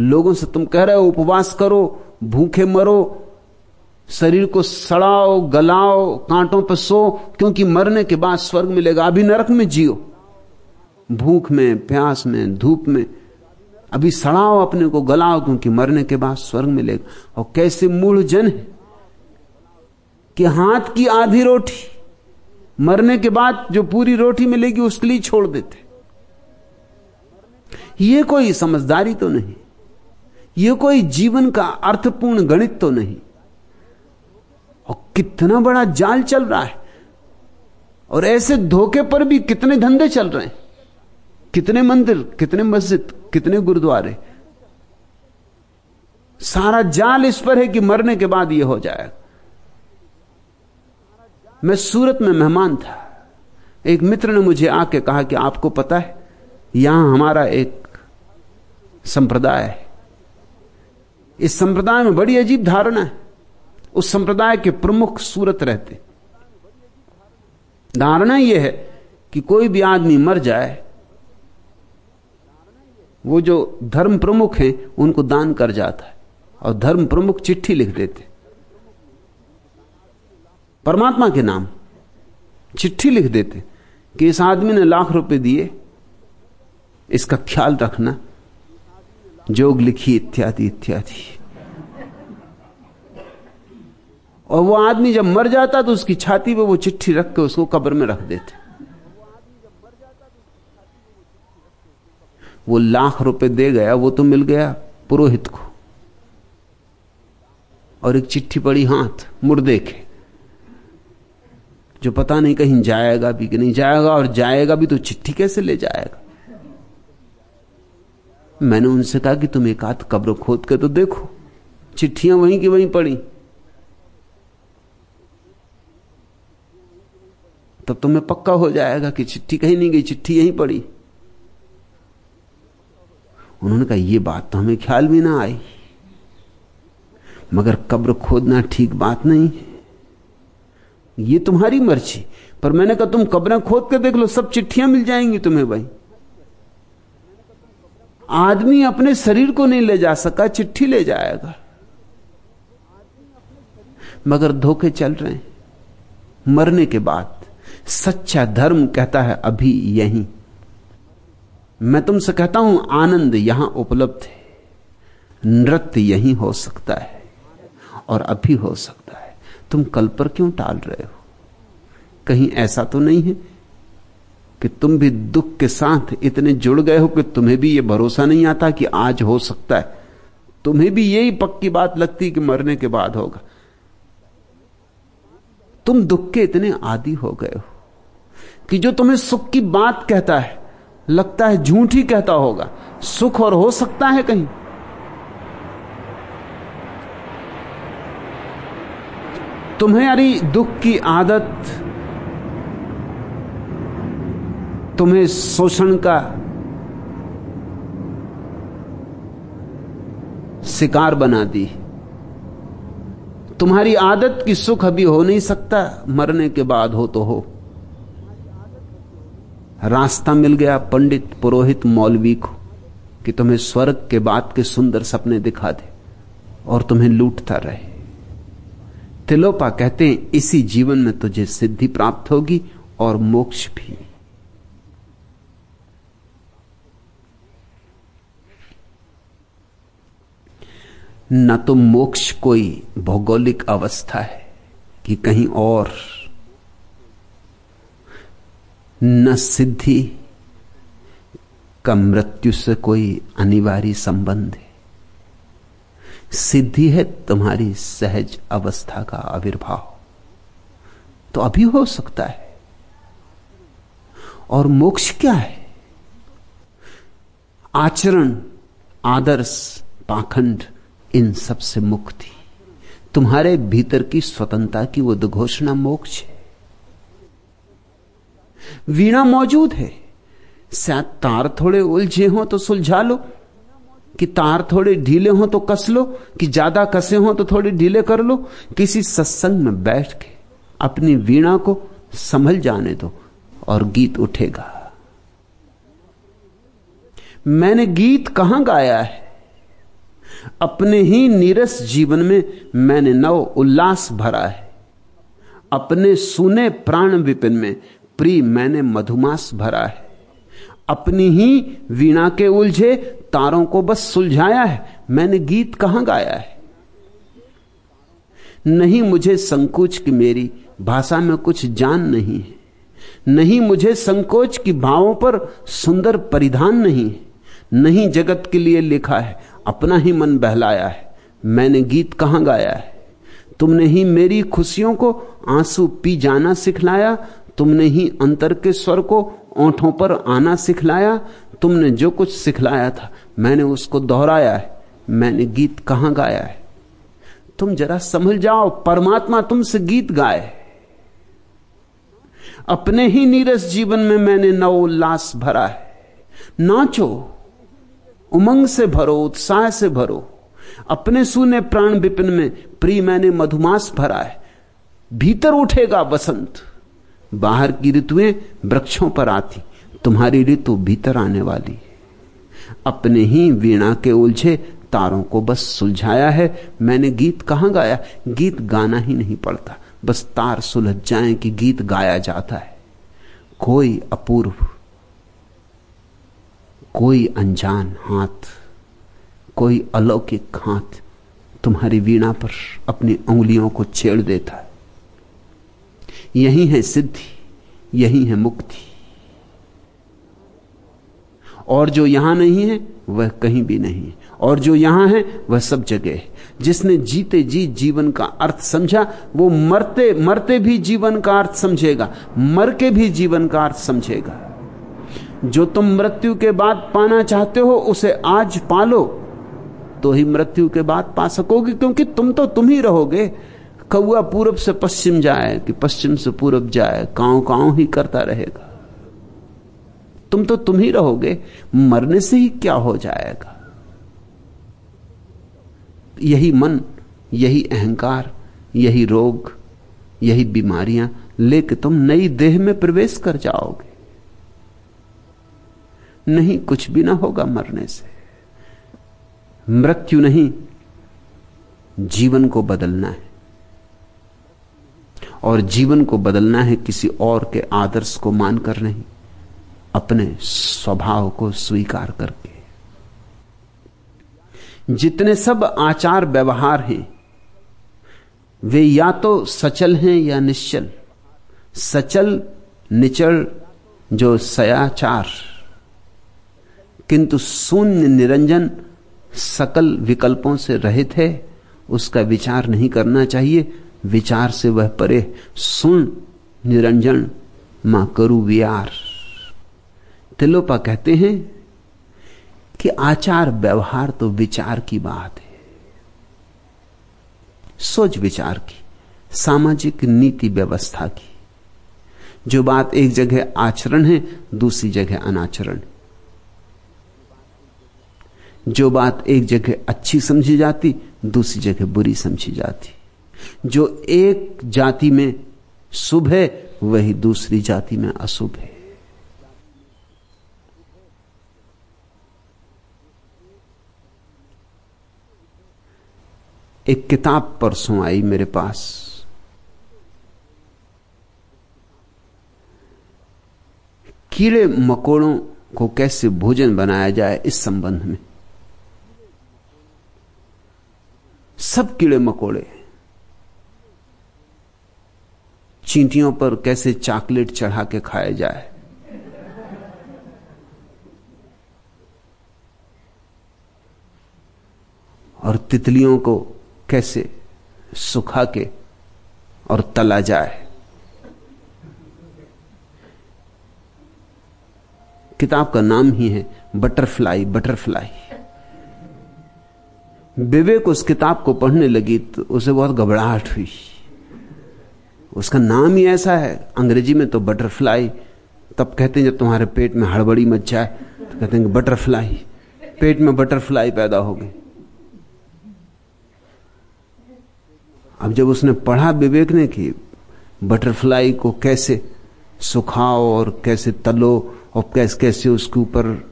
लोगों से तुम कह रहे हो, उपवास करो, भूखे मरो, शरीर को सड़ाओ, गलाओ, कांटों पर सो, क्योंकि मरने के बाद स्वर्ग मिलेगा। अभी नरक में जियो। भूख में, प्यास में, धूप में। अभी सड़ाओ अपने को, गलाओ, क्योंकि मरने के बाद स्वर्ग मिलेगा। और कैसे मूढ़ जन है कि हाथ की आधी रोटी, मरने के बाद जो पूरी रोटी मिलेगी, उसके लिए छोड़ देते। ये कोई समझदारी तो नहीं। ये कोई जीवन का अर्थपूर्ण गणित तो नहीं। और कितना बड़ा जाल चल रहा है। और ऐसे धोखे पर भी कितने धंधे चल रहे हैं। कितने मंदिर, कितने मस्जिद, कितने गुरुद्वारे। सारा जाल इस पर है कि मरने के बाद यह हो जाएगा मैं सूरत में मेहमान था। एक मित्र ने मुझे आके कहा कि आपको पता है, यहाँ हमारा एक संप्रदाय है। इस संप्रदाय में बड़ी अजीब धारणा है। उस संप्रदाय के प्रमुख सूरत रहते। धारणा यह है कि कोई भी आदमी मर जाए, वो जो धर्म प्रमुख हैं, उनको दान कर जाता है और धर्म प्रमुख चिट्ठी लिख देते। परमात्मा के नाम चिट्ठी लिख देते कि इस आदमी ने लाख रुपए दिए, इसका ख्याल रखना। जोग लिखी इत्यादि इत्यादि। और वो आदमी जब मर जाता तो उसकी छाती पे वो चिट्ठी रख के उसको कब्र में रख देते। वो लाख रुपए दे गया, वो तो मिल गया पुरोहित को। और एक चिट्ठी पड़ी हाथ मुर्दे के जो पता नहीं कहीं जाएगा भी कि नहीं जाएगा, और जाएगा भी तो चिट्ठी कैसे ले जाएगा? मैंने उनसे कहा कि तुम एक आध कब्र खोद के तो देखो। चिट्ठियाँ वहीं की वहीं पड़ी। तब तुम्हें पक्का हो जाएगा कि चिट्ठी कहीं नहीं गई, चिट्ठी यहीं पड़ी। उन्होंने कहा यह बात तो हमें ख्याल भी ना आई। मगर कब्र खोदना ठीक बात नहीं है। ये तुम्हारी मर्ज़ी, पर मैंने कहा, तुम कब्रें खोद के देख लो, सब चिट्ठियाँ मिल जाएँगी तुम्हें भाई। आदमी अपने शरीर को नहीं ले जा सका, चिट्ठी ले जाएगा। मगर धोखे चल रहे हैं। मरने के बाद सच्चा धर्म कहता है, अभी यहीं। मैं तुमसे कहता हूँ, आनंद यहाँ उपलब्ध है। नृत्य यहीं हो सकता है और अभी हो सकता है। तुम कल पर क्यों टाल रहे हो? कहीं ऐसा तो नहीं है? कि तुम भी दुख के साथ इतने जुड़ गए हो कि तुम्हें भी यह भरोसा नहीं आता कि आज हो सकता है। तुम्हें भी यही पक्की बात लगती कि मरने के बाद होगा। तुम दुख के इतने आदि हो गए हो कि जो तुम्हें सुख की बात कहता है, लगता है झूठ ही कहता होगा। सुख और हो सकता है कहीं। तुम्हारी दुख की आदत तुम्हें शोषण का शिकार बना दी। तुम्हारी आदत की सुख अभी हो नहीं सकता, मरने के बाद हो तो हो। रास्ता मिल गया पंडित पुरोहित मौलवी को कि तुम्हें स्वर्ग के बाद के सुंदर सपने दिखा दे और तुम्हें लूटता रहे। तिलोपा कहते हैं, इसी जीवन में तुझे सिद्धि प्राप्त होगी और मोक्ष भी। न तो मोक्ष कोई भौगोलिक अवस्था है कि कहीं और। न सिद्धि का मृत्यु से कोई अनिवार्य संबंध है। सिद्धि है तुम्हारी सहज अवस्था का आविर्भाव। तो अभी हो सकता है। और मोक्ष क्या है? आचरण, आदर्श, पाखंड इन सबसे मुक्ति। तुम्हारे भीतर की स्वतंत्रता की वो घोषणा मोक्ष है। वीणा मौजूद है। शायद तार थोड़े उलझे हो तो सुलझा लो, कि तार थोड़े ढीले हो तो कस लो, कि ज़्यादा कसे हो तो थोड़े ढीले कर लो। किसी सत्संग में बैठ के अपनी वीणा को संभल जाने दो और गीत उठेगा। मैंने गीत कहाँ गाया है? अपने ही नीरस जीवन में मैंने नव उल्लास भरा है। अपने सुने प्राण विपिन में प्री मैंने मधुमास भरा है। अपनी ही वीणा के उलझे तारों को बस सुलझाया है। मैंने गीत कहाँ गाया है? नहीं मुझे संकोच की मेरी भाषा में कुछ जान नहीं है। नहीं मुझे संकोच की भावों पर सुंदर परिधान नहीं है। नहीं जगत के लिए लिखा है। अपना ही मन बहलाया है। मैंने गीत कहाँ गाया है? तुमने ही मेरी खुशियों को आँसू पी जाना सिखलाया, तुमने ही अंतर के स्वर को ओंठों पर आना सिखलाया, तुमने जो कुछ सिखलाया था, मैंने उसको दोहराया है। मैंने गीत कहाँ गाया है? तुम जरा समझ जाओ, परमात्मा तुमसे गीत गाए। अपने ही नीरस जीवन में मैंने नव उल्लास भरा है। नाचो उमंग से भरो, उत्साह से भरो। अपने सुने प्राण विपिन में प्री मैंने मधुमास भरा है। भीतर उठेगा बसंत बाहर की ऋतुएँ वृक्षों पर आती। तुम्हारी ऋतु भीतर आने वाली। अपने ही वीणा के उलझे तारों को बस सुलझाया है। मैंने गीत कहाँ गाया? गीत गाना ही नहीं पड़ता। बस तार सुलझ जाएँ कि गीत गाया जाता है। कोई अपूर्व कोई अनजान हाथ, कोई अलौकिक हाथ तुम्हारी वीणा पर अपनी उंगलियों को छेड़ देता है। यही है सिद्धि, यही है मुक्ति। और जो यहाँ नहीं है, वह कहीं भी नहीं और जो यहाँ है, वह सब जगह है। जिसने जीते जी जीवन का अर्थ समझा, वो मरते मरते भी जीवन का अर्थ समझेगा, मर के भी जीवन का अर्थ समझेगा। जो तुम मृत्यु के बाद पाना चाहते हो, उसे आज पालो। तो ही मृत्यु के बाद पा सकोगे, क्योंकि तुम तो तुम ही रहोगे। कौआ पूरब से पश्चिम जाए, कि पश्चिम से पूरब जाए काउ काउ ही करता रहेगा। तुम तो तुम ही रहोगे, मरने से ही क्या हो जाएगा? यही मन, यही अहंकार, यही रोग, यही बीमारियाँ लेके तुम नई देह में प्रवेश कर जाओगे। नहीं, कुछ भी ना होगा मरने से। मृत्यु नहीं, जीवन को बदलना है। और जीवन को बदलना है किसी और के आदर्श को मानकर नहीं, अपने स्वभाव को स्वीकार करके। जितने सब आचार व्यवहार हैं, वे या तो सचल हैं या निश्चल। सचल, निचल, जो सयाचार किंतु शून्य निरंजन सकल विकल्पों से रहित है, उसका विचार नहीं करना चाहिए। विचार से वह परे। सुन निरंजन, माँ करु वियार। तिलोपा कहते हैं कि आचार व्यवहार तो विचार की बात है। सोच विचार की, सामाजिक नीति व्यवस्था की। जो बात एक जगह आचरण है, दूसरी जगह अनाचरण। जो बात एक जगह अच्छी समझी जाती, दूसरी जगह बुरी समझी जाती। जो एक जाति में शुभ है, वही दूसरी जाति में अशुभ है। एक किताब परसों आई मेरे पास। कीड़े मकोड़ों को कैसे भोजन बनाया जाए इस संबंध में? सब कीड़े मकोड़े। चींटियों पर कैसे चॉकलेट चढ़ा के खाया जाए। और तितलियों को कैसे सुखा के और तला जाए। किताब का नाम ही है, बटरफ्लाई बटरफ्लाई। विवेक उस किताब को पढ़ने लगी तो उसे बहुत घबराहट हुई। उसका नाम ही ऐसा है। अंग्रेज़ी में तो बटरफ्लाई। तब कहते हैं, जब तुम्हारे पेट में हड़बड़ी मच जाए तो कहते हैं बटरफ्लाई। पेट में बटरफ्लाई पैदा हो गई। अब जब उसने पढ़ा विवेक ने कि बटरफ्लाई को कैसे सुखाओ और कैसे तलो और कैसे कैसे उसके ऊपर